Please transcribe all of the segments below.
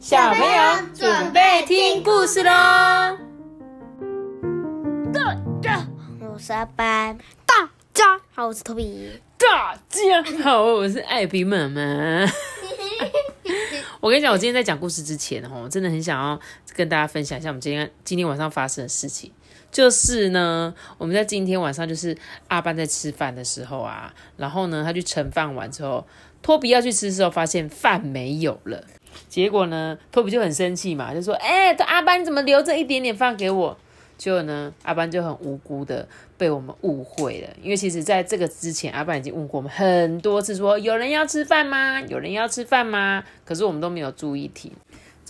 小朋友准备听故事喽！大家，我是阿班。大家好，我是托比。大家好，我是艾比妈妈。我跟你讲，我今天在讲故事之前，哦，真的很想要跟大家分享一下我们今天今天晚上发生的事情。就是呢，我们在今天晚上，就是阿班在吃饭的时候啊，然后呢，他去盛饭完之后，托比要去吃的时候，发现饭没有了。结果呢，托比就很生气嘛，就说：“哎，阿班怎么留着一点点饭给我？”结果呢，阿班就很无辜的被我们误会了，因为其实在这个之前，阿班已经问过我们很多次，说有人要吃饭吗？有人要吃饭吗？可是我们都没有注意听，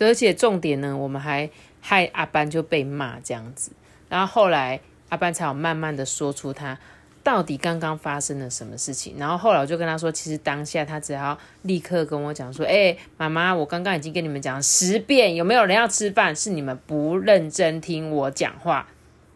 而且重点呢，我们还害阿班就被骂这样子。然后后来阿班才有慢慢的说出他到底刚刚发生了什么事情。然后后来我就跟他说，其实当下他只要立刻跟我讲说：“哎，妈妈，我刚刚已经跟你们讲十遍，有没有人要吃饭？是你们不认真听我讲话。”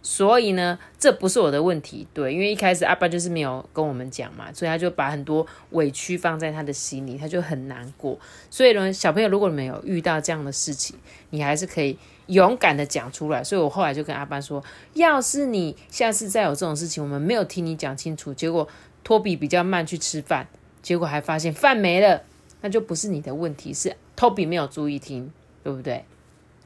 所以呢，这不是我的问题，对，因为一开始阿爸就是没有跟我们讲嘛，所以他就把很多委屈放在他的心里，他就很难过。所以呢，小朋友，如果你们有遇到这样的事情，你还是可以勇敢的讲出来。所以我后来就跟阿班说，要是你下次再有这种事情，我们没有听你讲清楚，结果托比比较慢去吃饭，结果还发现饭没了，那就不是你的问题，是托比没有注意听，对不对？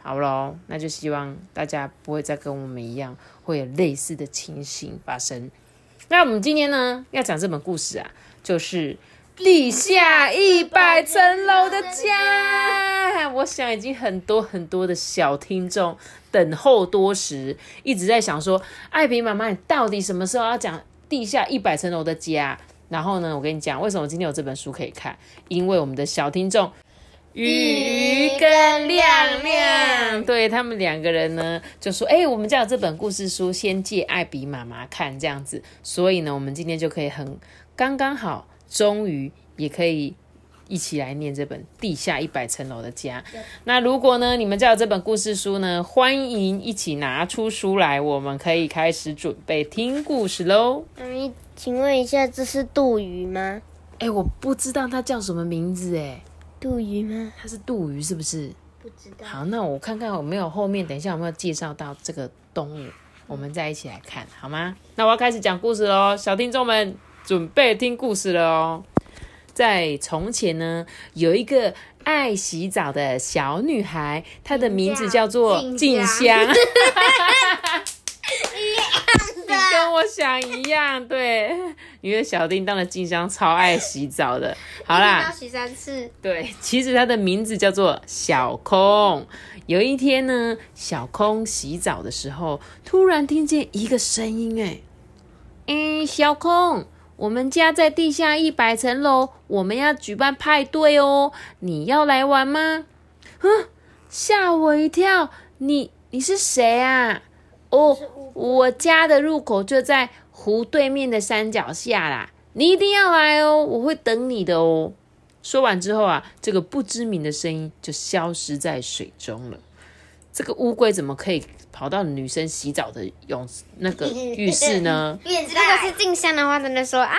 好喽，那就希望大家不会再跟我们一样会有类似的情形发生。那我们今天呢要讲这本故事啊，就是地下一百层楼的家。我想已经很多很多的小听众等候多时，一直在想说，艾比妈妈，你到底什么时候要讲地下一百层楼的家？然后呢，我跟你讲，为什么今天有这本书可以看？因为我们的小听众。鱼鱼跟亮亮，对他们两个人呢，就说：“哎，我们家有这本故事书，先借艾比妈妈看这样子。所以呢，我们今天就可以很刚刚好，终于也可以一起来念这本《地下一百层楼的家》。那如果呢，你们家有这本故事书呢，欢迎一起拿出书来，我们可以开始准备听故事喽。妈咪，请问一下，这是杜鱼吗？哎，我不知道它叫什么名字，哎。”杜鱼吗？它是杜鱼，是不是？不知道。好，那我看看有没有后面，等一下有没有介绍到这个动物，我们再一起来看，好吗？那我要开始讲故事喽，小听众们准备听故事了哦。在从前呢，有一个爱洗澡的小女孩，她的名字叫做静香。跟我想一样，对，因为小叮当的静香超爱洗澡的。好啦，要洗三次。对，其实她的名字叫做小空。有一天呢，小空洗澡的时候，突然听见一个声音，哎，嗯，小空，我们家在地下一百层楼，我们要举办派对哦，你要来玩吗？哼，吓我一跳，你你是谁啊？哦，我家的入口就在湖对面的山脚下啦，你一定要来哦，我会等你的哦。说完之后啊，这个不知名的声音就消失在水中了。这个乌龟怎么可以跑到女生洗澡的泳那个浴室呢？如果是静香的话，真的说啊，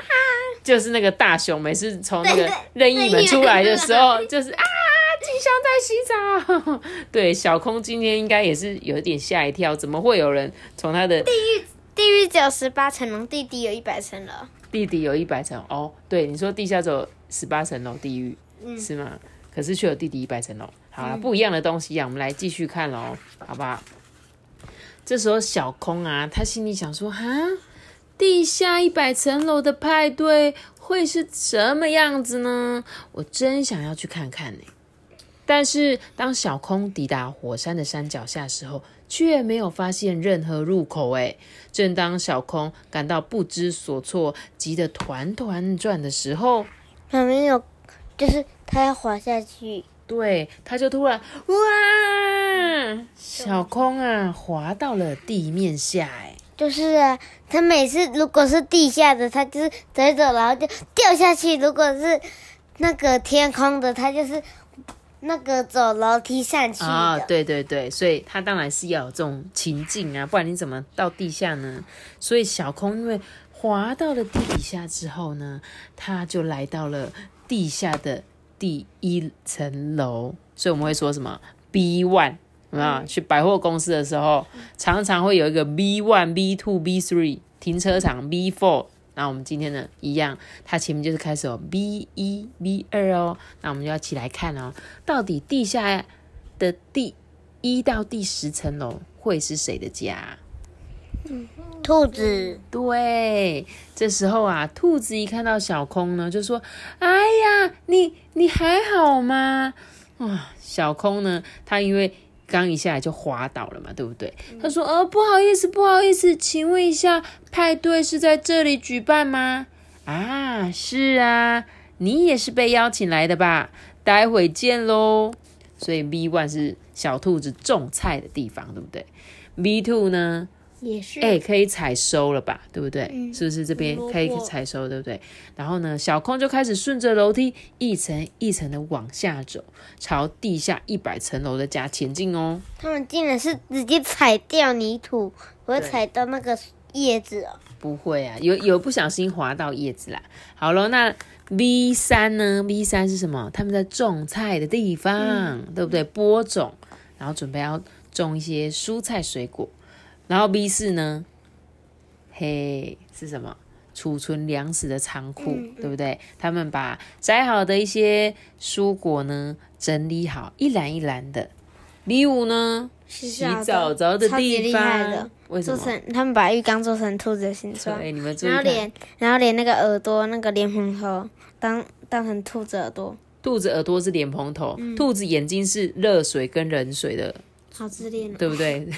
就是那个大熊每次从那个任意门出来的时候，就是啊。静香在洗澡，对，小空今天应该也是有点吓一跳，怎么会有人从他的地狱？地狱只有十八层楼，地底有一百层楼。地底有一百层哦，对，你说地下只有十八层楼，地狱是吗？可是却有地底一百层楼。好了，不一样的东西啊，我们来继续看喽，好不好？这时候小空啊，他心里想说：哈，地下一百层楼的派对会是什么样子呢？我真想要去看看呢。但是，当小空抵达火山的山脚下时候，却没有发现任何入口。哎，正当小空感到不知所措、急得团团转的时候，旁边有，就是他要滑下去。对，他就突然哇，小空啊，滑到了地面下。哎，就是啊，他每次如果是地下的，他就是走一走，然后就掉下去；如果是那个天空的，他就是。那个走楼梯上去啊，对对对，所以他当然是要有这种情境啊，不然你怎么到地下呢？所以小空因为滑到了地底下之后呢，他就来到了地下的第一层楼，所以我们会说什么 B one。啊去百货公司的时候，常常会有一个 B one、B two、B three 停车场 B four。那我们今天呢，一样，它前面就是开始有 B 一、B 二哦。那我们就要起来看哦，到底地下的第一到第十层楼会是谁的家？兔子，对，这时候啊，兔子一看到小空呢，就说：“哎呀，你你还好吗？”啊，小空呢，他因为刚一下来就滑倒了嘛，对不对？他说：“呃，不好意思，不好意思，请问一下，派对是在这里举办吗？”啊，是啊，你也是被邀请来的吧？待会见喽。所以 B one 是小兔子种菜的地方，对不对？B two 呢？也是哎、可以采收了吧？对不对？嗯是不是这边可以采收，对不对？然后呢，小空就开始顺着楼梯一层一层的往下走，朝地下一百层楼的家前进哦。他们竟然是直接踩掉泥土，不会踩到那个叶子哦。不会啊，有有不小心滑到叶子啦。好了，那 B 三呢？B 三是什么？他们在种菜的地方，对不对？播种，然后准备要种一些蔬菜水果。然后 B 四呢？嘿，是什么？储存粮食的仓库，对不对？他们把摘好的一些蔬果呢整理好，一篮一篮的。B 五呢？洗澡澡的地方，为什么？做成他们把浴缸做成兔子的形状，对，你们注意。然后连然后连那个耳朵那个莲蓬头当当成兔子耳朵，兔子耳朵是莲蓬头，兔子眼睛是热水跟冷水的，好自恋哦。对不对？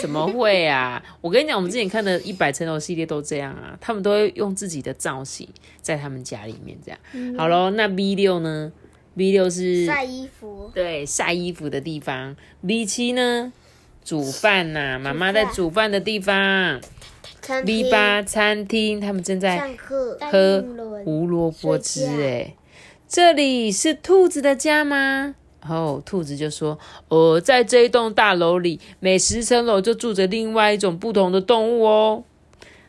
怎么会啊？我跟你讲，我们之前看的一百层楼系列都这样啊，他们都会用自己的造型在他们家里面这样。好喽，那 B 六呢？B 六是晒衣服，对晒衣服的地方，B 七呢？煮饭呐、妈妈在煮饭的地方。餐 B 八餐厅，他们正在喝胡萝卜汁哎，这里是兔子的家吗？然后兔子就说：“呃，在这一栋大楼里，每十层楼就住着另外一种不同的动物哦。”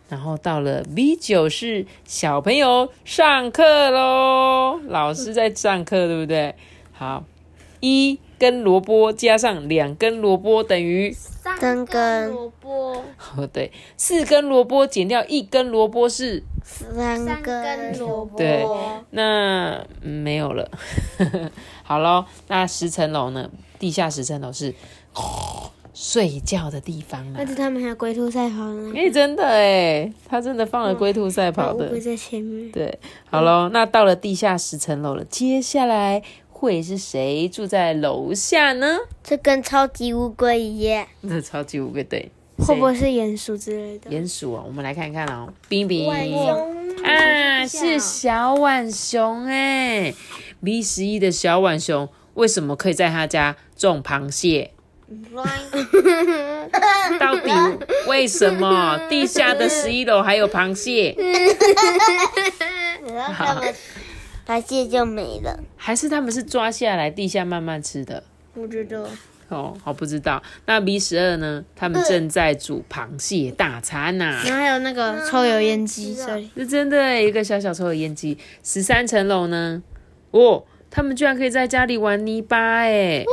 然后到了 B 九室小朋友上课喽，老师在上课，对不对？好，一根萝卜加上两根萝卜等于三根萝卜，哦，对，四根萝卜减掉一根萝卜是三三根根萝卜，对那、嗯没有了。好咯，那十层楼呢？地下十层楼是 睡觉的地方啦而。且他们还有龟兔赛跑的那哎、个，真的哎，他真的放了龟兔赛跑的乌龟。在前面。对，好咯，那到了地下十层楼了，接下来会是谁住在楼下呢？这跟超级乌龟一样，那超级乌龟对，会不会是鼹鼠之类的？鼹鼠啊？我们来看看哦，冰冰。熊啊，是小浣熊哎！B 十一的小浣熊为什么可以在他家种螃蟹？到底为什么地下的十一楼还有螃蟹？然后他们螃蟹就没了。还是他们是抓下来地下慢慢吃的？不知道哦，好不知道。那 B 十二呢？他们正在煮螃蟹大餐呐、然后还有那个抽油烟机，这真的耶，一个小小抽油烟机，十三层楼呢。哦，他们居然可以在家里玩泥巴哎，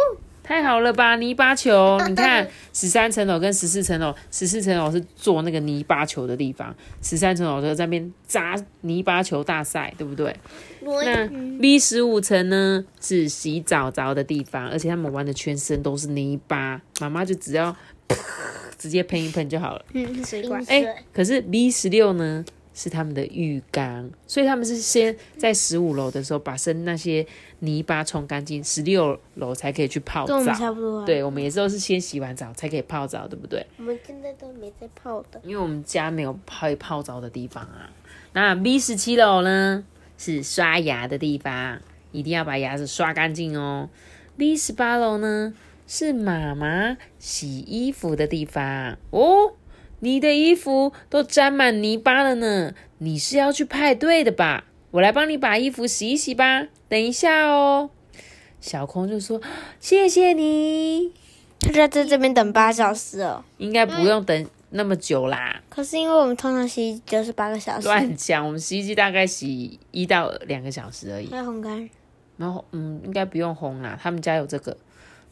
太好了吧！泥巴球，你看十三层楼跟十四层楼，十四层楼是做那个泥巴球的地方，十三层楼就在那边砸泥巴球大赛，对不对？那 B 十五层呢是洗澡澡的地方，而且他们玩的全身都是泥巴，妈妈就只要 直接喷一喷就好了。嗯，水管。哎、可是 B 十六呢是他们的浴缸，所以他们是先在十五楼的时候把身那些泥巴冲干净，十六楼才可以去泡跟我们澡。差不多啊。，对，我们也是都是先洗完澡才可以泡澡，对不对？我们现在都没在泡的。因为我们家没有泡泡澡的地方啊。那 B 十七楼呢是刷牙的地方，一定要把牙齿刷干净哦。B 十八楼呢是妈妈洗衣服的地方哦。你的衣服都沾满泥巴了呢，你是要去派对的吧？我来帮你把衣服洗一洗吧。等一下哦。小空就说：“谢谢你，他就要在这边等八小时哦。应该不用等那么久啦。”可是因为我们通常洗就是八个小时，乱讲，我们洗衣机大概洗一到两个小时而已。还有烘干。然后嗯，应该不用烘啦，他们家有这个，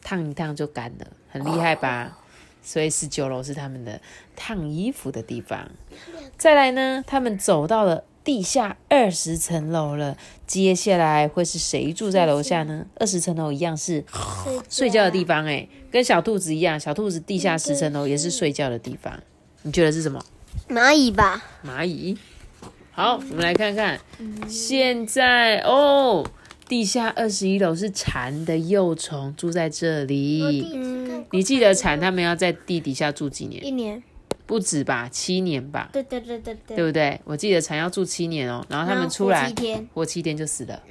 烫一烫就干了，很厉害吧？所以十九楼是他们的烫衣服的地方。再来呢，他们走到了地下二十层楼了，接下来会是谁住在楼下呢？二十层楼一样是睡觉的地方、欸，跟小兔子一样，小兔子地下十层楼也是睡觉的地方。你觉得是什么？蚂蚁吧？蚂蚁。好，我们来看看，现在哦，地下二十一楼是蝉的幼虫住在这里。嗯，你记得蝉它们要在地底下住几年？一年。不止吧，七年吧，对对对对对。对不对？我记得蝉要住七年哦，然后他们出来七天。活七天就死了。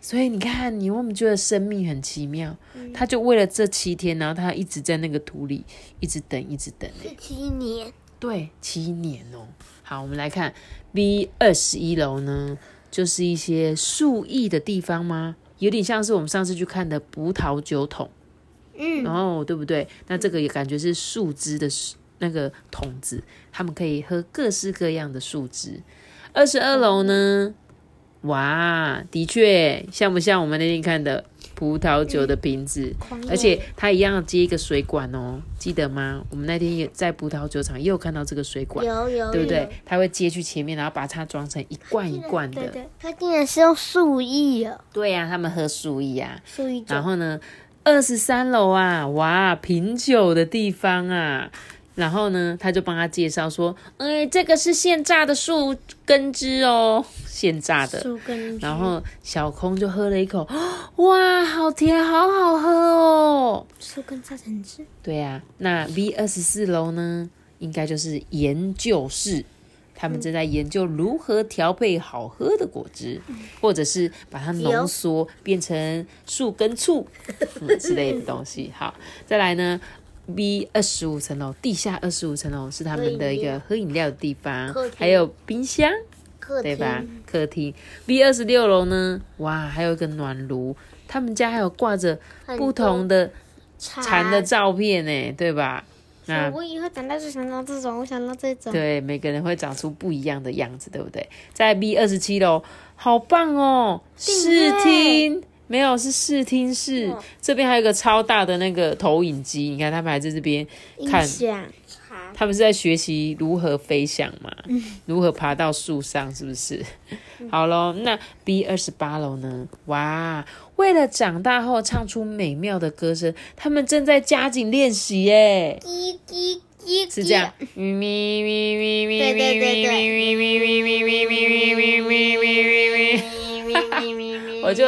所以你看，你有没有觉得生命很奇妙？它就为了这七天，然后它一直在那个土里，一直等，一直等。是七年。对，七年哦。好，我们来看 B 二十一楼呢，就是一些树艺的地方吗？有点像是我们上次去看的葡萄酒桶，嗯，然后对不对？那这个也感觉是树枝的那个桶子，他们可以喝各式各样的树枝。二十二楼呢？哇，的确像不像我们那天看的葡萄酒的瓶子？而且它一样接一个水管哦，记得吗？我们那天也在葡萄酒厂也有看到这个水管，有有，对不对？？它会接去前面，然后把它装成一罐一罐的。对对，它竟然是用树叶哦，对呀、他们喝树叶啊。树叶。然后呢，二十三楼啊，哇，品酒的地方啊。然后呢，他就帮他介绍说，哎，这个是现榨的树根汁哦，现榨的。树根。然后小空就喝了一口，哇，好甜，好好喝哦。树根榨成汁。对呀、那 V 二十四楼呢，应该就是研究室，他们正在研究如何调配好喝的果汁，或者是把它浓缩变成树根醋、嗯、之类的东西。好，再来呢。B 二十五层楼，地下二十五层楼是他们的一个喝饮料的地方，还有冰箱，对吧？客厅 B 二十六楼呢，哇，还有一个暖炉，他们家还有挂着不同的蝉的照片呢，对吧？那我以后长大就想到这种，我想到这种。对，每个人会长出不一样的样子，对不对？在 B 二十七楼，好棒哦！视听没有是视听室，这边还有一个超大的那个投影机，你看他们还在这边看，他们是在学习如何飞翔嘛，如何爬到树上，是不是？好喽，那 B 二十八楼呢？哇，为了长大后唱出美妙的歌声，他们正在加紧练习耶。叽叽叽，是这样，咪咪咪咪咪对对对对咪咪咪咪咪咪咪咪咪咪咪咪咪。我就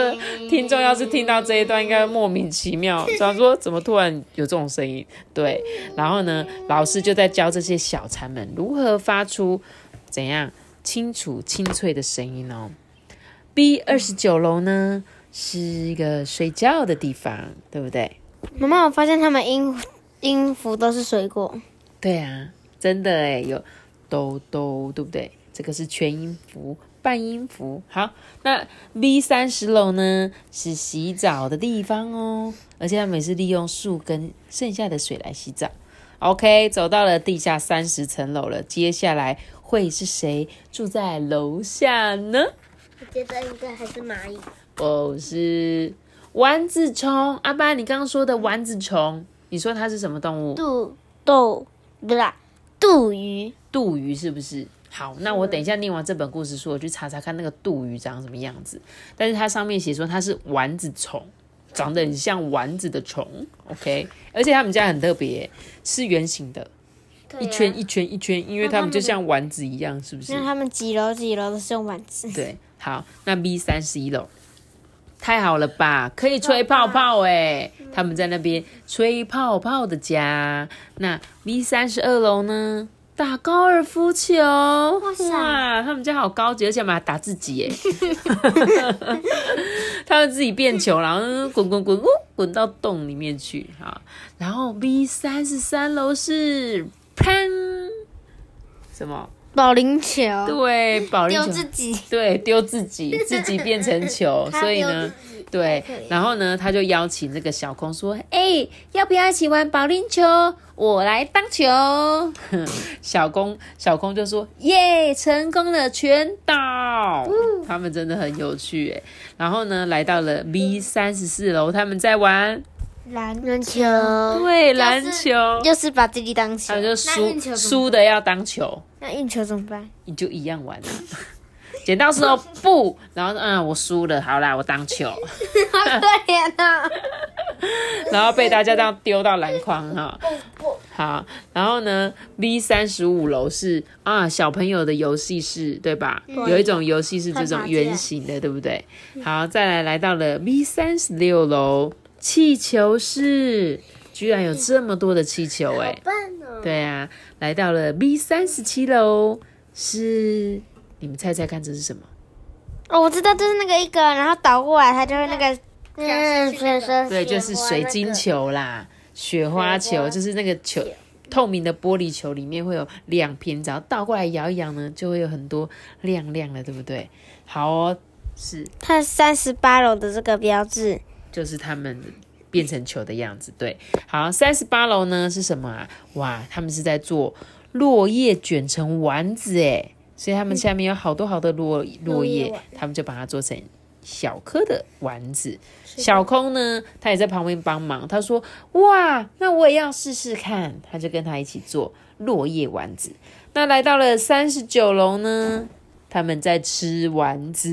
听众要是听到这一段，应该莫名其妙，想说怎么突然有这种声音？对，然后呢，老师就在教这些小蝉们如何发出怎样清楚清脆的声音哦。B 二十九楼呢是一个睡觉的地方，对不对？妈妈，我发现他们音音符都是水果。对啊，真的哎，有哆哆，对不对？这个是全音符、半音符。好，那 V 三十楼呢是洗澡的地方哦，而且他们也是利用树根剩下的水来洗澡。OK，走到了地下三十层楼了，接下来会是谁住在楼下呢？我觉得应该还是蚂蚁。哦，是丸子虫。阿爸，你刚刚说的丸子虫，你说它是什么动物？杜豆不啦，杜鱼。杜鱼是不是？好，那我等一下念完这本故事书，我去查查看那个杜鱼长什么样子。但是它上面写说它是丸子虫，长得很像丸子的虫。OK，而且他们家很特别，是圆形的，啊一圈一圈一圈，因为他们就像丸子一样，是不是那？他们几楼几楼都是用丸子。对，好，那 B 三十一楼，太好了吧？可以吹泡泡哎，他们在那边吹泡泡的家。那 B 三十二楼呢？打高尔夫球，哇，他们家好高级，而且还打自己耶，他们自己变球，然后滚滚滚，呜，滚到洞里面去。哈，然后 B 三十三楼是喷，什么？保龄球。对，保龄球丢自己。对，丢自己，自己变成球，所以呢对，然后呢，他就邀请这个小空说：“哎、要不要一起玩保龄球？我来当球。”小空小空就说：“耶，成功了，全倒！”他们真的很有趣哎。然后呢，来到了 B 三十四楼，他们在玩篮篮球，对篮球，又是把自己当球他，就输输的要当球，那运球怎么办？你就一样玩啊。剪刀石头布，然后嗯，我输了，好啦，我当球。好可怜啊！然后被大家这样丢到篮筐哈。好，然后呢，B 三十五楼是啊小朋友的游戏室，对吧？有一种游戏是这种圆形的，对不对？好，再来来到了 B 三十六楼气球室，居然有这么多的气球哎、棒哦！对啊，来到了 B 三十七楼是，你们猜猜看这是什么？哦，我知道，就是那个一个，然后倒过来，它就是那个嗯，所以说对，就是水晶球啦，雪花球，就是那个球，透明的玻璃球里面会有两片，只要倒过来摇一摇呢，就会有很多亮亮的，对不对？好哦，是，它三十八楼的这个标志，就是他们变成球的样子。对，好，三十八楼呢是什么啊？哇，他们是在做落叶卷成丸子诶，所以他们下面有好多好多落落叶，他们就把它做成小颗的丸子。小空呢，他也在旁边帮忙。他说：“哇，那我也要试试看。”他就跟他一起做落叶丸子。那来到了三十九楼呢，他们在吃丸子。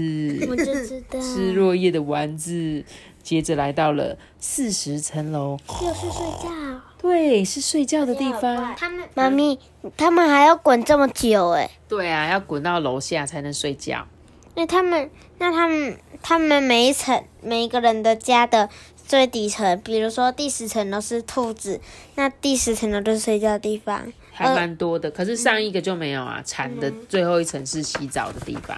我就知道，吃落叶的丸子。接着来到了四十层楼，又是睡觉。对，是睡觉的地方。他们妈咪，他们还要滚这么久哎？对啊，要滚到楼下才能睡觉。那他们，那他们，他们每一层每一个人的家的最底层，比如说第十层都是兔子，那第十层楼就是睡觉的地方。还蛮多的，可是上一个就没有啊。蝉的最后一层是洗澡的地方。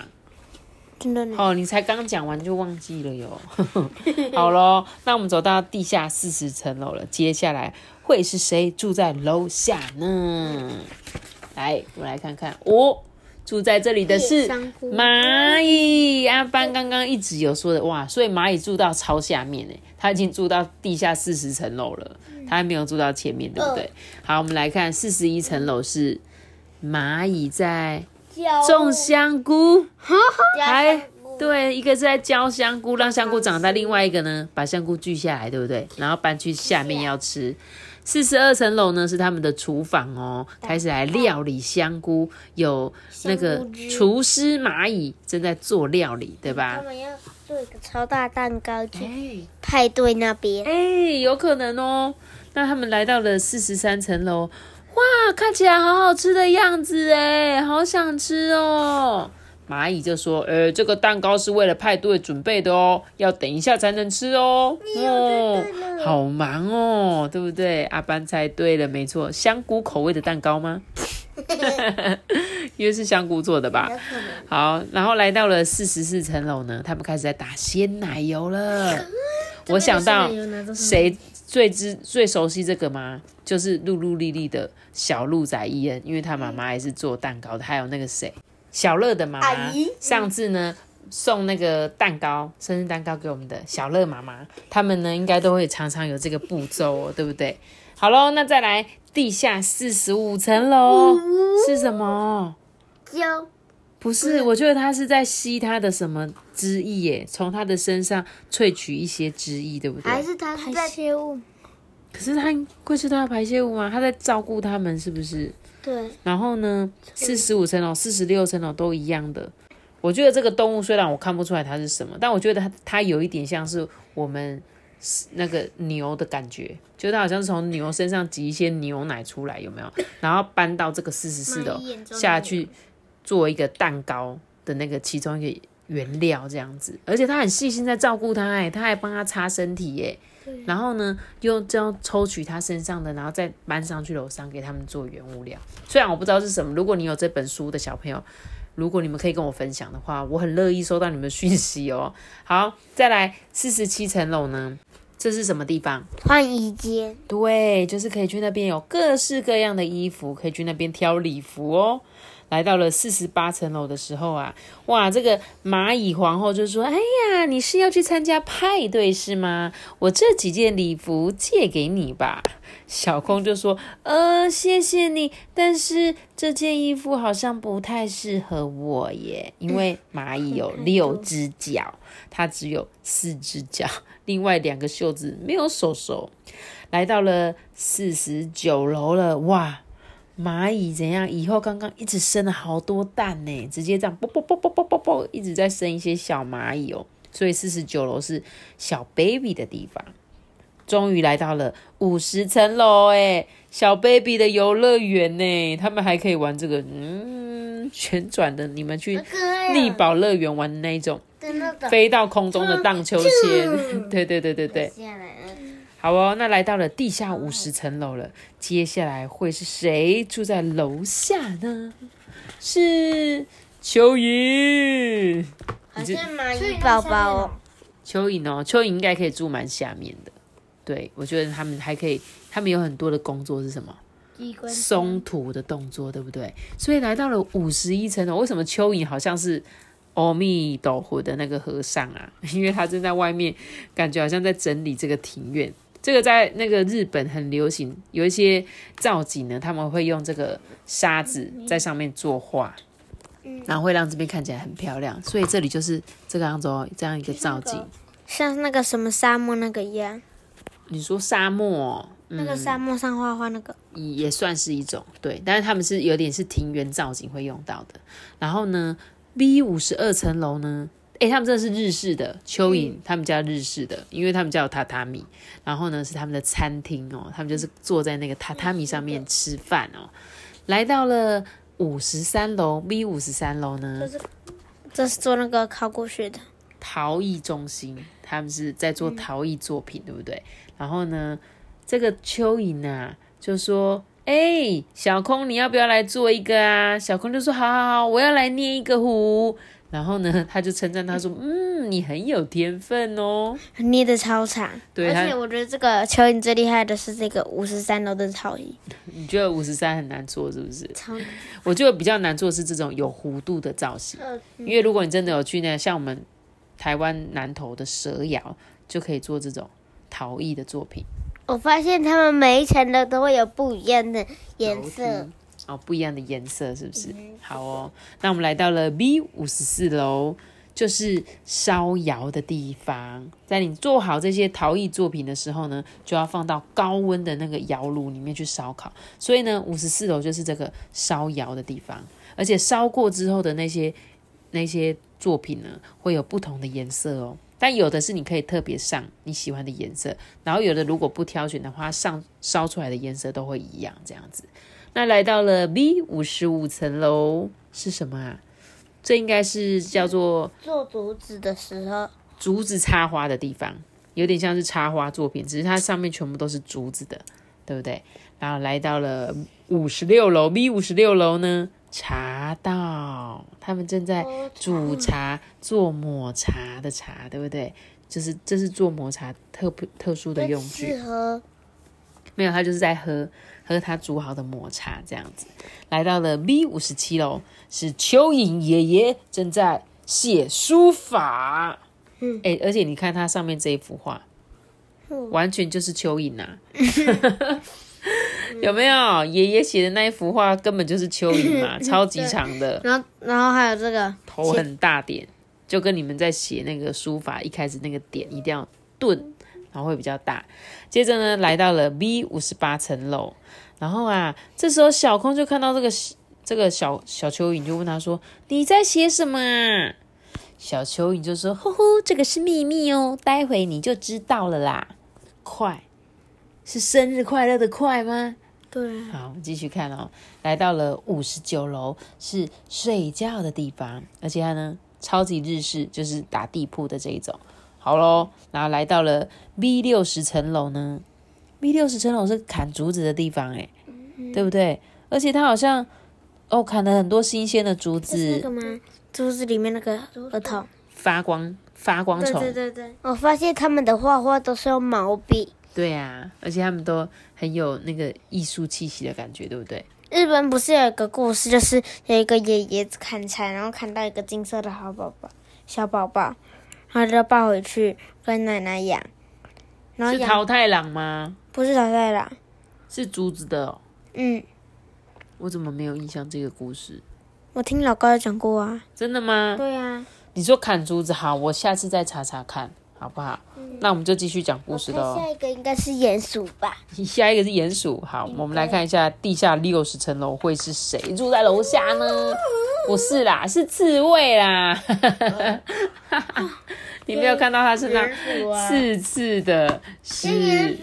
真的呢？哦，你才刚讲完就忘记了哟。好咯，那我们走到地下四十层楼了，接下来会是谁住在楼下呢？来，我们来看看哦。住在这里的是蚂蚁。阿班刚刚一直有说的哇，所以蚂蚁住到超下面诶，它已经住到地下四十层楼了，它还没有住到前面，对不对？好，我们来看四十一层楼是蚂蚁在种香菇，还对，一个是在浇香菇，让香菇长大；另外一个呢，把香菇锯下来，对不对？然后搬去下面要吃。四十二层楼呢是他们的厨房哦，开始来料理香菇，有那个厨师蚂蚁正在做料理，对吧他？们要做一个超大蛋糕去哎派对那边。哎，有可能哦。那他们来到了四十三层楼，哇，看起来好好吃的样子哎，好想吃哦。蚂蚁就说：“呃，这个蛋糕是为了派对准备的哦，要等一下才能吃哦。”哦，好忙哦，对不对？阿班猜对了，没错，香菇口味的蛋糕吗？因为是香菇做的吧。好，然后来到了四十四层楼呢，他们开始在打鲜奶油了。我想到谁最知最熟悉这个吗？就是露露丽丽的小鹿仔伊恩，因为他妈妈也是做蛋糕的，还有那个谁，小乐的妈妈，上次呢送那个蛋糕，生日蛋糕给我们的小乐妈妈，他们呢应该都会常常有这个步骤哦，对不对？好喽，那再来地下四十五层楼是什么？胶不是，我觉得他是在吸他的什么汁液耶，从它的身上萃取一些汁液，对不对？还是它是在泄物，可是它会是它的排泄物吗？它在照顾它们，是不是？对然后呢，四十五层楼、四十六层楼都一样的。我觉得这个动物虽然我看不出来它是什么，但我觉得它它有一点像是我们那个牛的感觉，就它好像是从牛身上挤一些牛奶出来，有没有？然后搬到这个四十四楼下去做一个蛋糕的那个其中一个原料这样子，而且他很细心在照顾它，哎，他还帮他擦身体，哎。然后呢，又这样抽取他身上的，然后再搬上去楼上给他们做原物料。虽然我不知道是什么，如果你有这本书的小朋友，如果你们可以跟我分享的话，我很乐意收到你们的讯息哦。好，再来四十七层楼呢，这是什么地方？换衣间，对，就是可以去那边有各式各样的衣服，可以去那边挑礼服哦。来到了四十八层楼的时候啊，哇，这个蚂蚁皇后就说：“哎呀，你是要去参加派对是吗？我这几件礼服借给你吧。”小空就说：“呃，谢谢你，但是这件衣服好像不太适合我耶，因为蚂蚁有六只脚，它只有四只脚，另外两个袖子没有手手。”来到了四十九楼了，哇！蚂蚁怎样？以后刚刚一直生了好多蛋呢，直接这样啵啵啵啵啵啵啵，一直在生一些小蚂蚁哦。所以四十九楼是小 baby 的地方。终于来到了五十层楼，哎，小 baby 的游乐园呢，他们还可以玩这个嗯旋转的，你们去力宝乐园玩的那一种，飞到空中的荡秋千。对对对对对。好哦，那来到了地下五十层楼了，接下来会是谁住在楼下呢？是蚯蚓，好像蚂蚁宝宝哦。蚯蚓哦，蚯蚓应该可以住蛮下面的。对，我觉得他们还可以，他们有很多的工作是什么？松土的动作，对不对？所以来到了五十一层楼，为什么蚯蚓好像是阿弥陀佛的那个和尚啊？因为他正在外面，感觉好像在整理这个庭院。这个在那个日本很流行，有一些造景呢，他们会用这个沙子在上面作画，然后会让这边看起来很漂亮。所以这里就是这个样子哦，这样一个造景，像那个什么沙漠那个一样。你说沙漠，那个沙漠上画画那个也算是一种对，但是他们是有点是庭园造景会用到的。然后呢，B 五十二层楼呢？哎，他们真的是日式的蚯蚓，他们家日式的，因为他们家有榻榻米，然后呢是他们的餐厅哦，他们就是坐在那个榻榻米上面吃饭哦。来到了五十三楼，V 五十三楼呢，这是这是做那个考古学的陶艺中心，他们是在做陶艺作品，对不对？然后呢，这个蚯蚓啊就说：“哎，小空，你要不要来做一个啊？”小空就说：“好好好，我要来捏一个壶。”然后呢，他就称赞他说：“嗯，你很有天分哦，捏的超长。对，而且我觉得这个蚯蚓最厉害的是这个五十三楼的陶艺。你觉得五十三很难做是不是？超难。我觉得比较难做是这种有弧度的造型，因为如果你真的有去那像我们台湾南投的蛇窑，就可以做这种陶艺的作品。我发现他们每一层的都会有不一样的颜色。哦，不一样的颜色是不是？好哦，那我们来到了 B 五十四楼，就是烧窑的地方。在你做好这些陶艺作品的时候呢，就要放到高温的那个窑炉里面去烧烤。所以呢，五十四楼就是这个烧窑的地方。而且烧过之后的那些那些作品呢，会有不同的颜色哦。但有的是你可以特别上你喜欢的颜色，然后有的如果不挑选的话，上烧出来的颜色都会一样，这样子。那来到了 B 五十五层楼是什么啊？这应该是叫做做竹子的时候，竹子插花的地方，有点像是插花作品，只是它上面全部都是竹子的，对不对？然后来到了五十六楼，B 五十六楼呢，茶道，他们正在煮茶做抹茶的茶，对不对？就是这是做抹茶特特殊的用具，没有，他就是在喝。喝他煮好的抹茶，这样子来到了 B 五十七楼，是蚯蚓爷爷正在写书法。嗯，哎，而且你看他上面这一幅画，完全就是蚯蚓呐，有没有？爷爷写的那一幅画根本就是蚯蚓嘛，超级长的。然后，然后还有这个头很大点，就跟你们在写那个书法一开始那个点一定要顿。然后会比较大，接着呢，来到了 B 五十八层楼，然后啊，这时候小空就看到这个这个小小蚯蚓，就问他说：“你在写什么？”小蚯蚓就说：“呼呼，这个是秘密哦，待会你就知道了啦。”快，是生日快乐的快吗？对。好，继续看哦，来到了五十九楼，是睡觉的地方，而且它呢，超级日式，就是打地铺的这一种。好喽，然后来到了 B 六十层楼呢。B 六十层楼是砍竹子的地方，哎，对不对？而且它好像哦，砍了很多新鲜的竹子。那个吗？竹子里面那个额头发光发光虫。对对对，我发现他们的画画都是用毛笔。对啊，而且他们都很有那个艺术气息的感觉，对不对？日本不是有一个故事，就是有一个爷爷砍柴，然后砍到一个金色的好宝宝，小宝宝，然后就抱回去跟奶奶养，然后是养桃太郎吗？不是淘汰啦，是竹子的、哦，嗯，我怎么没有印象这个故事？我听老高有讲过啊。真的吗？对啊，你说砍竹子，好，我下次再查查看，好不好？那我们就继续讲故事喽。下一个应该是鼹鼠吧？下一个是鼹鼠，好，我们来看一下地下六十层楼会是谁住在楼下呢？不是啦，是刺猬啦。你没有看到它是那鼹鼠啊刺刺的，是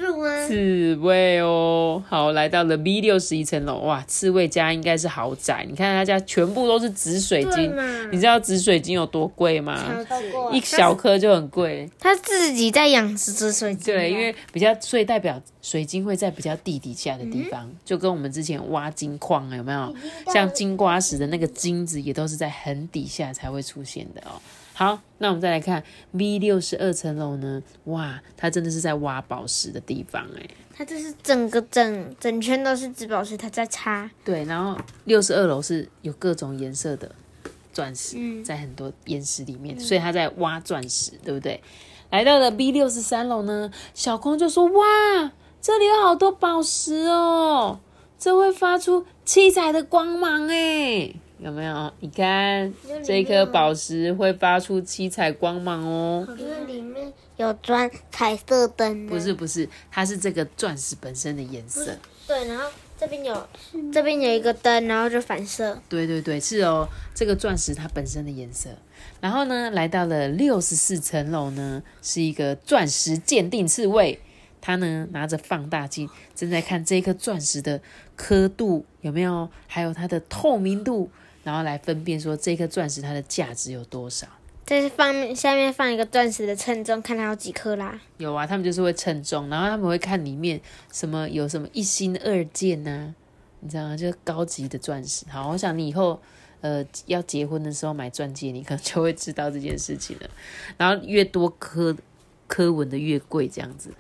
刺猬哦。好，来到了 B 六十一层楼，哇，刺猬家应该是豪宅。你看他家全部都是紫水晶，你知道紫水晶有多贵吗？一小颗就很贵。他自己在养殖水晶。对，因为比较，所以代表水晶会在比较地底下的地方，嗯就跟我们之前挖金矿啊有没有？像金瓜石的那个金子，也都是在很底下才会出现的哦。好，那我们再来看 V 六十二层楼呢？哇，它真的是在挖宝石的地方哎。它就是整个整整圈都是紫宝石，它在擦。对，然后六十二楼是有各种颜色的钻石，嗯在很多岩石里面，所以它在挖钻石，对不对？来到了 B 六十三楼呢，小空就说：“哇，这里有好多宝石哦，这会发出七彩的光芒哎，有没有？你看这颗宝石会发出七彩光芒哦。”因为里面有装彩色灯、啊。不是不是，它是这个钻石本身的颜色。对，然后这边有这边有一个灯，然后就反射。对对对，是哦，这个钻石它本身的颜色。然后呢，来到了六十四层楼呢，是一个钻石鉴定刺猬，他呢拿着放大镜正在看这颗钻石的刻度有没有，还有它的透明度，然后来分辨说这颗钻石它的价值有多少。这是放下面放一个钻石的称重，看它有几克啦。有啊，他们就是会称重，然后他们会看里面什么有什么一心二件呐、你知道吗？就是高级的钻石。好，我想你以后呃要结婚的时候买钻戒，你可能就会知道这件事情了。然后越多刻刻纹的越贵，这样子。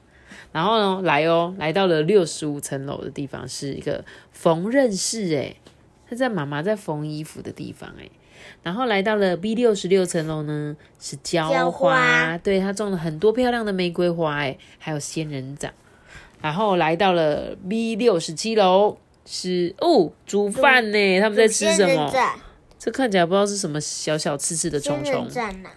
然后呢，来哦，来到了六十五层楼的地方，是一个缝纫室，诶，他在妈妈在缝衣服的地方，哎。然后来到了 B 六十六层楼呢，是浇浇花，花对，他种了很多漂亮的玫瑰花，哎，还有仙人掌。然后来到了 B 六十七楼，是哦，煮饭呢，他们在吃什么？这看起来不知道是什么小小刺刺的虫虫，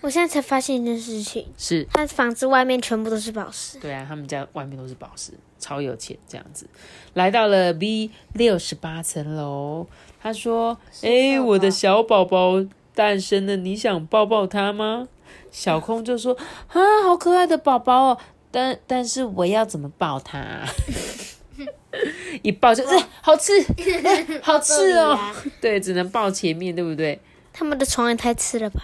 我现在才发现一件事情，是他房子外面全部都是宝石。对啊，他们家外面都是宝石，超有钱这样子。来到了 B 六十八层楼，他说：“哎，我的小宝宝诞生了，你想抱抱他吗？”小空就说：“啊，好可爱的宝宝哦，但但是我要怎么抱他、一抱就，哎，好吃，哎 好吃哦。啊对，只能抱前面，对不对？他们的床也太刺了吧？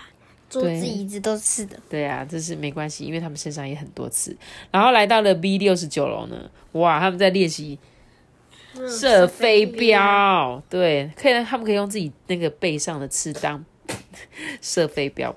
桌子、椅子都是刺的。对啊，这是没关系，因为他们身上也很多刺。然后来到了 B 六十九楼呢，哇，他们在练习射飞镖，对，可以，他们可以用自己那个背上的刺当 射飞镖。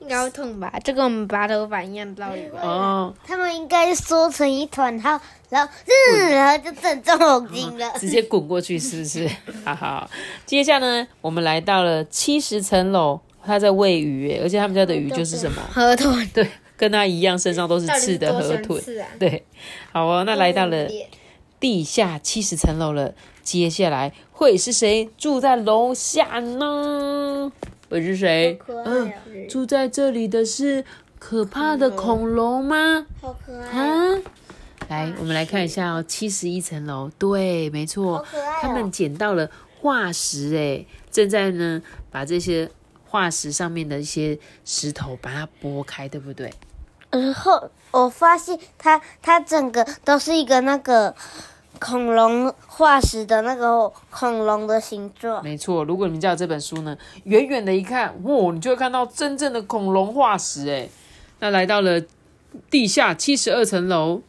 应该会痛吧？就跟我们拔头发一样的道理吧。哦，他们应该缩成一团，然后然后嗯，然后就正中红心了。直接滚过去是不是？哈哈。接下来呢，我们来到了七十层楼，他在喂鱼耶，而且他们家的鱼就是什么？河豚对，跟他一样，身上都是刺的河豚。刺啊！对，好哦，那来到了地下七十层楼了，接下来会是谁住在楼下呢？会是谁？嗯，住在这里的是可怕的恐龙吗？好可爱，啊，来，我们来看一下哦，七十一层楼，对，没错，他们捡到了化石，哎，正在呢把这些化石上面的一些石头把它拨开，对不对？然后我发现它它整个都是一个那个恐龙化石的那个恐龙的形状。没错，如果你们家有这本书呢，远远的一看，哇，你就会看到真正的恐龙化石哎。那来到了地下七十二层楼，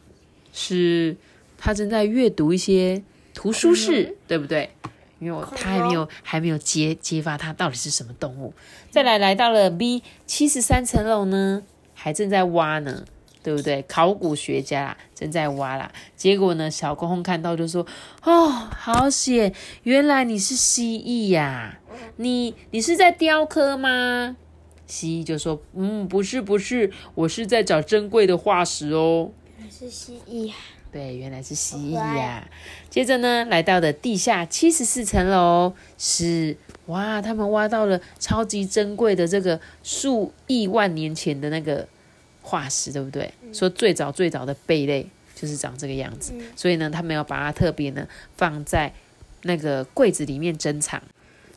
是他正在阅读一些图书室，对不对？因为我他还没有还没有揭揭发他到底是什么动物。再来来到了 B 七十三层楼呢，还正在挖呢。对不对？考古学家啦，正在挖啦。结果呢，小公公看到就说：“哦，好险！原来你是蜥蜴呀、你你是在雕刻吗？”蜥蜴就说：“嗯，不是不是，我是在找珍贵的化石哦。”原来是蜥蜴啊，对，原来是蜥蜴呀、接着呢，来到的地下七十四层楼，是哇，他们挖到了超级珍贵的这个数亿万年前的那个化石，对不对？说最早最早的贝类就是长这个样子，所以呢，他们要把它特别呢放在那个柜子里面珍藏。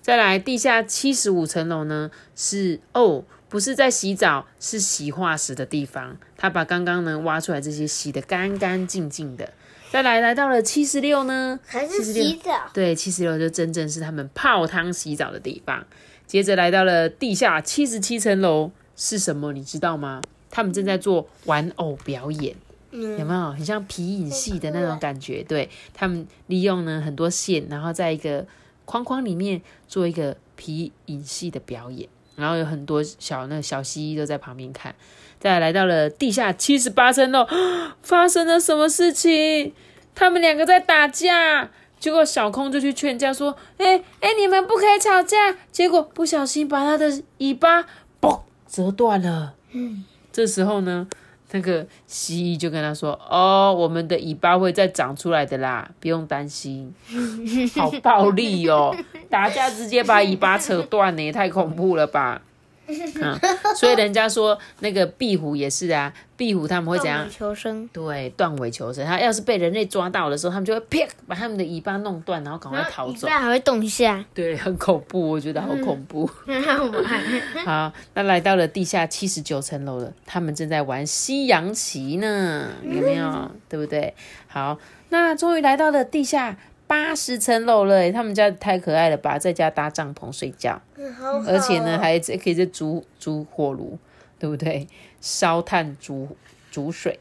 再来，地下七十五层楼呢是哦，不是在洗澡，是洗化石的地方。他把刚刚呢挖出来这些洗得干干净净的。再来，来到了七十六呢，还是76洗澡？对，七十六就真正是他们泡汤洗澡的地方。接着来到了地下七十七层楼是什么？你知道吗？他们正在做玩偶表演。有没有很像皮影戏的那种感觉？对他们利用呢很多线，然后在一个框框里面做一个皮影戏的表演，然后有很多小那个小蜥蜴都在旁边看。再来来到了地下七十八层楼，发生了什么事情？他们两个在打架，结果小空就去劝架说：“哎、哎、你们不可以吵架。”结果不小心把他的尾巴嘣折断了。嗯，这时候呢，那个蜥蜴就跟他说：“哦，我们的尾巴会再长出来的啦，不用担心。”好暴力哦！打架直接把尾巴扯断呢，也太恐怖了吧！嗯，所以人家说那个壁虎也是啊，壁虎他们会怎样？求生，对，断尾求生。它要是被人类抓到的时候，他们就会啪把他们的尾巴弄断，然后赶快逃走尾。巴还会动一下，对，很恐怖，我觉得好恐怖。好，那来到了地下七十九层楼了，他们正在玩西洋棋呢，有没有？对不对？好，那终于来到了地下八十层楼了，他们家太可爱了吧，在家搭帐篷睡觉，嗯好好而且呢，还可以在煮煮火炉，对不对？烧炭煮煮水。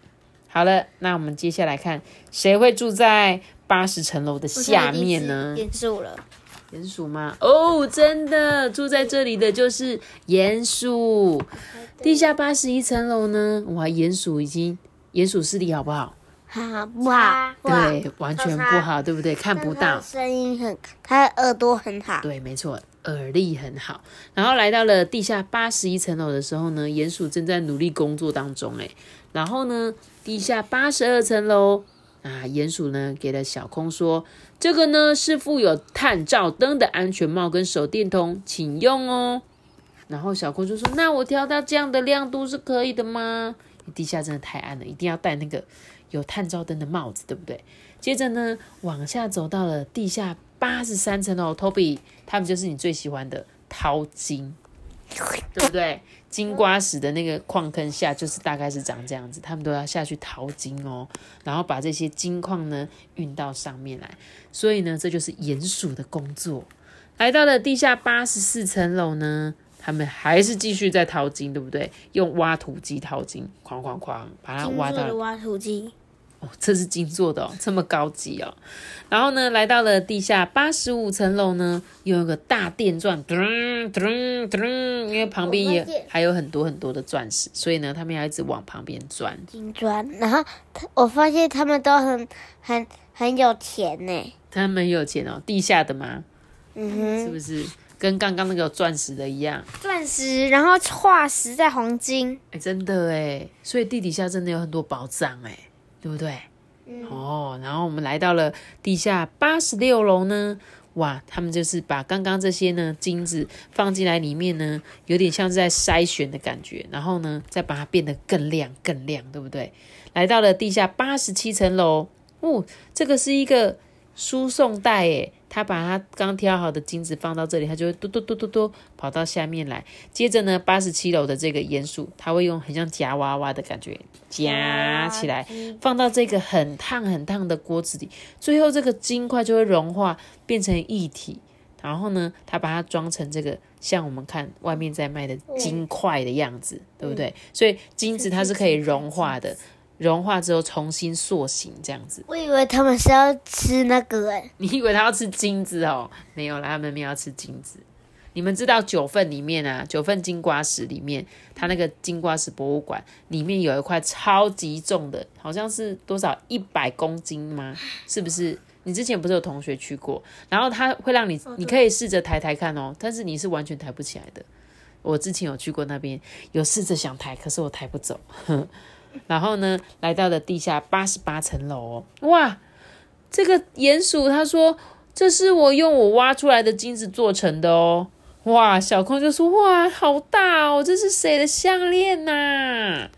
好了，那我们接下来看谁会住在八十层楼的下面呢？鼹鼠了，鼹鼠吗？哦，真的，住在这里的就是鼹鼠。地下八十一层楼呢？哇，鼹鼠已经鼹鼠视力好不好？好不好？对，完全不好，对不对？看不到。声音很，他的耳朵很好。对，没错，耳力很好。然后来到了地下八十一层楼的时候呢，鼹鼠正在努力工作当中。哎，然后呢，地下八十二层楼啊，鼹鼠呢给了小空说：“这个呢是附有探照灯的安全帽跟手电筒，请用哦。”然后小空就说：“那我调到这样的亮度是可以的吗？地下真的太暗了，一定要戴那个有探照灯的帽子，对不对？”接着呢，往下走到了地下八十三层楼，Toby 他们就是你最喜欢的淘金，对不对？金瓜石的那个矿坑下，就是大概是长这样子，他们都要下去淘金哦，然后把这些金矿呢运到上面来，所以呢，这就是鼹鼠的工作。来到了地下八十四层楼呢，他们还是继续在淘金，对不对？用挖土机淘金，哐哐哐，把它挖到金做的挖土机，哦，这是金做的哦，这么高级哦。然后呢，来到了地下八十五层楼呢，用一个大电钻，噔噔噔，因为旁边也还有很多很多的钻石，所以呢，他们要一直往旁边钻。金砖，然后他我发现他们都很很很有钱呢。他们很有钱哦，地下的吗，嗯哼，是不是？跟刚刚那个有钻石的一样，钻石，然后化石在黄金，哎，真的哎，所以地底下真的有很多宝藏哎，对不对？哦，然后我们来到了地下八十六楼呢，哇，他们就是把刚刚这些呢金子放进来里面呢，有点像是在筛选的感觉，然后呢再把它变得更亮更亮，对不对？来到了地下八十七层楼，哦，这个是一个输送带诶，他把他刚挑好的金子放到这里，它就会嘟嘟嘟嘟嘟跑到下面来。接着呢，八十七楼的这个鼹鼠，它会用很像夹娃娃的感觉夹起来，放到这个很烫很烫的锅子里，最后这个金块就会融化变成液体。然后呢，它把它装成这个像我们看外面在卖的金块的样子，对不对？所以金子它是可以融化的，融化之后重新塑形这样子。我以为他们是要吃那个哎，你以为他要吃金子哦？没有啦，他们没有要吃金子，你们知道九份里面啊，九份金瓜石里面，它那个金瓜石博物馆里面有一块超级重的，好像是多少一百公斤吗？是不是？你之前不是有同学去过，然后他会让你，你可以试着抬抬看哦，但是你是完全抬不起来的。我之前有去过那边，有试着想抬，可是我抬不走。然后呢，来到了地下八十八层楼哦，哇，这个鼹鼠他说这是我用我挖出来的金子做成的哦，哇，小空就说哇，好大哦，这是谁的项链呐？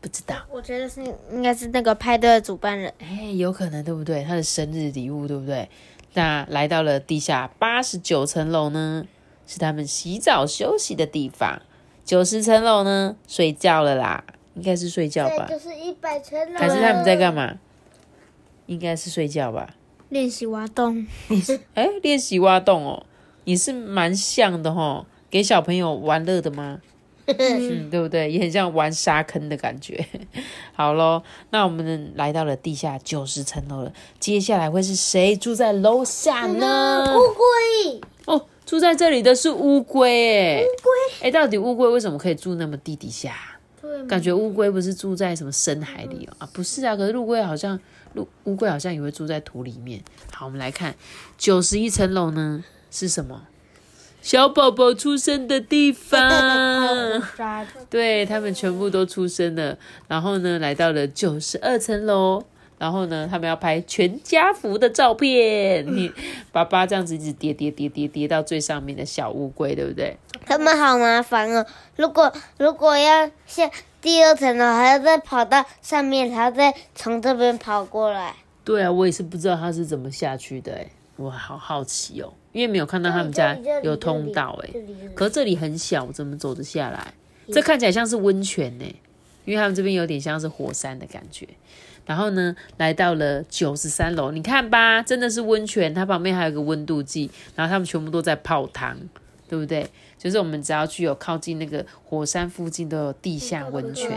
不知道，我觉得是应该是那个派对的主办人。哎，有可能对不对？他的生日礼物对不对？那来到了地下八十九层楼呢，是他们洗澡休息的地方。九十层楼呢，睡觉了啦，应该是睡觉吧？这就是一百层楼。还是他们在干嘛？应该是睡觉吧。练习挖洞，你是哎，练习挖洞哦，你是蛮像的哈，给小朋友玩乐的吗？嗯，对不对？也很像玩沙坑的感觉。好喽，那我们来到了地下九十层楼了，接下来会是谁住在楼下呢？乌龟，哦，住在这里的是乌龟，哎，乌龟，哎，到底乌龟为什么可以住那么地底下？对感觉乌龟不是住在什么深海里哦？啊，不是啊，可是陆龟好像陆乌龟好像也会住在土里面。好，我们来看九十一层楼呢是什么？小宝宝出生的地方。对他们全部都出生了，然后呢，来到了九十二层楼，然后呢，他们要拍全家福的照片。你 爸爸这样子一直叠叠叠叠叠到最上面的小乌龟，对不对？他们好麻烦哦。如果如果要下第二层楼，还要再跑到上面，还要再从这边跑过来。对啊，我也是不知道他是怎么下去的，哎，我好好奇哦，因为没有看到他们家有通道，哎，可是这里很小，怎么走得下来？这看起来像是温泉呢，因为他们这边有点像是火山的感觉。然后呢，来到了九十三楼，你看吧，真的是温泉，它旁边还有个温度计，然后他们全部都在泡汤，对不对？就是我们只要去有靠近那个火山附近都有地下温泉，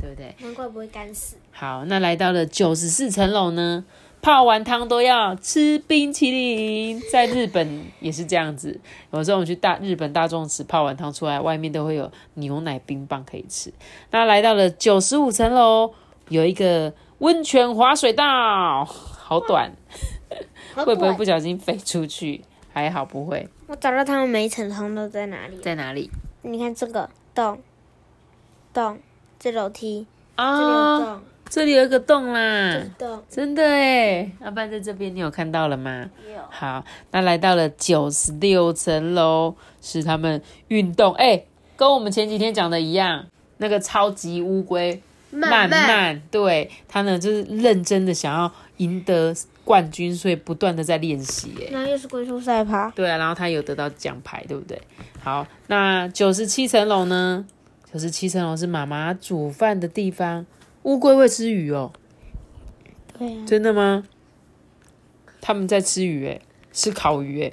对不对？难怪不会干死。好，那来到了九十四层楼呢，泡完汤都要吃冰淇淋，在日本也是这样子。有时候我们去大日本大众池泡完汤出来，外面都会有牛奶冰棒可以吃。那来到了九十五层楼，有一个温泉滑水道，好短，会不会不小心飞出去？还好不会。我找到他们每一层通道在哪里。在哪里？你看这个洞，洞，这楼梯，啊，洞，这里有一个洞啦，洞，真的哎。阿班在这边，你有看到了吗？有。好，那来到了九十六层楼，是他们运动，哎、跟我们前几天讲的一样，那个超级乌龟慢慢，对他呢就是认真的想要赢得冠军，所以不断的在练习，哎，那又是龟速赛跑，对啊，然后他有得到奖牌，对不对？好，那九十七层楼呢？九十七层楼是妈妈煮饭的地方，乌龟会吃鱼哦，对啊，真的吗？他们在吃鱼，哎，吃烤鱼，哎，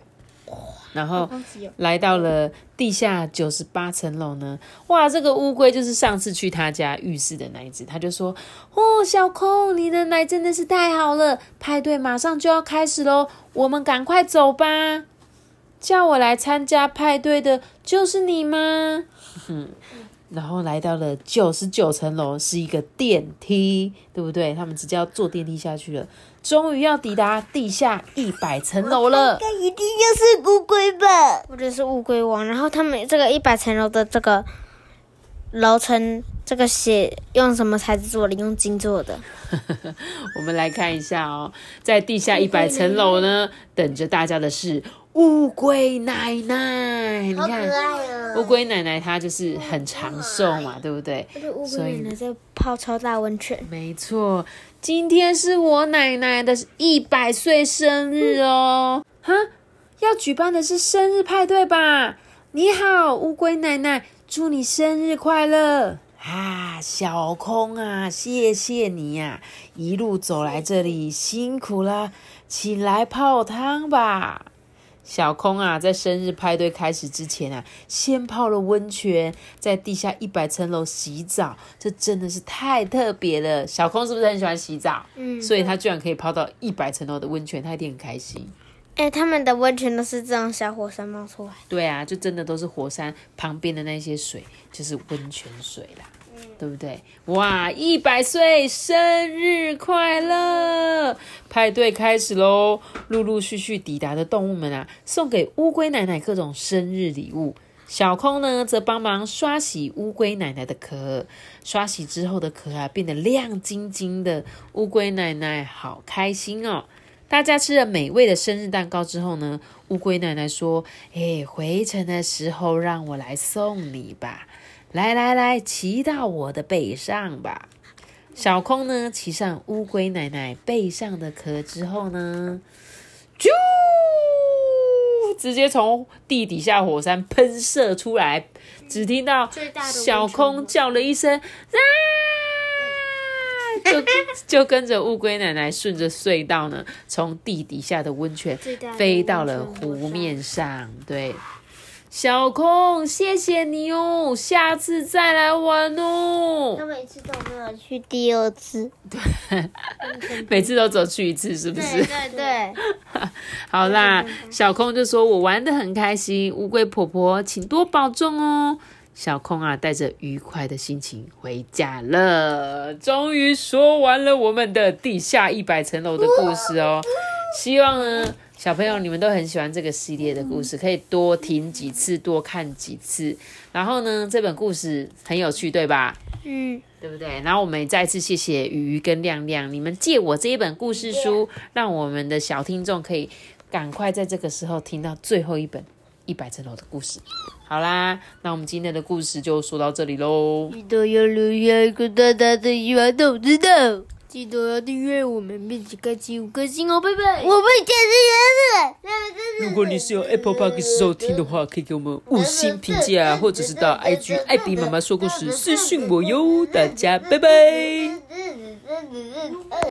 然后来到了地下九十八层楼呢，哇，这个乌龟就是上次去他家浴室的那一只，他就说：“哦，小空，你的奶真的是太好了，派对马上就要开始喽，我们赶快走吧。”叫我来参加派对的就是你吗？哼，然后来到了九十九层楼，是一个电梯，对不对？他们直接要坐电梯下去了，终于要抵达地下一百层楼了。这一定就是乌龟吧？或者是乌龟王。然后他们这个一百层楼的这个楼层，这个写用什么材质做的？用金做的。我们来看一下哦，在地下一百层楼呢，等着大家的是乌龟奶奶。你好可看，爱哦！乌龟奶奶她就是很长寿嘛，对不对？这个乌所以龟奶奶在泡超大温泉。没错，今天是我奶奶的一百岁生日哦。哈，要举办的是生日派对吧？你好，乌龟奶奶，祝你生日快乐！啊，小空啊，谢谢你呀、一路走来这里辛苦啦，请来泡汤吧。小空啊，在生日派对开始之前啊，先泡了温泉，在地下一百层楼洗澡，这真的是太特别了。小空是不是很喜欢洗澡？嗯，所以他居然可以泡到一百层楼的温泉，他一定很开心。哎，他们的温泉都是这种小火山冒出来。对啊，就真的都是火山旁边的那些水，就是温泉水啦，对不对？哇，一百岁生日快乐！派对开始喽！陆陆续续抵达的动物们啊，送给乌龟奶奶各种生日礼物。小空呢，则帮忙刷洗乌龟奶奶的壳。刷洗之后的壳啊，变得亮晶晶的。乌龟奶奶好开心哦！大家吃了美味的生日蛋糕之后呢，乌龟奶奶说：“哎，回程的时候让我来送你吧。来来来，骑到我的背上吧。”小空呢，骑上乌龟奶奶背上的壳之后呢，啾！直接从地底下火山喷射出来，只听到小空叫了一声啊，就 就跟着乌龟奶奶顺着隧道呢，从地底下的温泉飞到了湖面上。对，小空，谢谢你哦，下次再来玩哦。他每次都没有去第二次，对 每次都走去一次，是不是？对对。好啦，小空就说：“我玩的很开心，乌龟婆婆请多保重哦。”小空啊，带着愉快的心情回家了。终于说完了我们的地下一百层楼的故事哦。希望呢，小朋友你们都很喜欢这个系列的故事，可以多听几次，多看几次。然后呢，这本故事很有趣，对吧？嗯，对不对？然后我们也再次谢谢鱼鱼跟亮亮，你们借我这一本故事书，让我们的小听众可以赶快在这个时候听到最后一本一百层楼的故事。好啦，那我们今天的故事就说到这里喽。记得要留下一个大大的喜欢豆知道。记得要订阅我们，并且开启五颗星哦，拜拜。我被剪成如果你是用 Apple Park 收听的话，可以给我们五星评价，或者是到 IG 艾比妈妈说故事私信我哟。大家拜拜。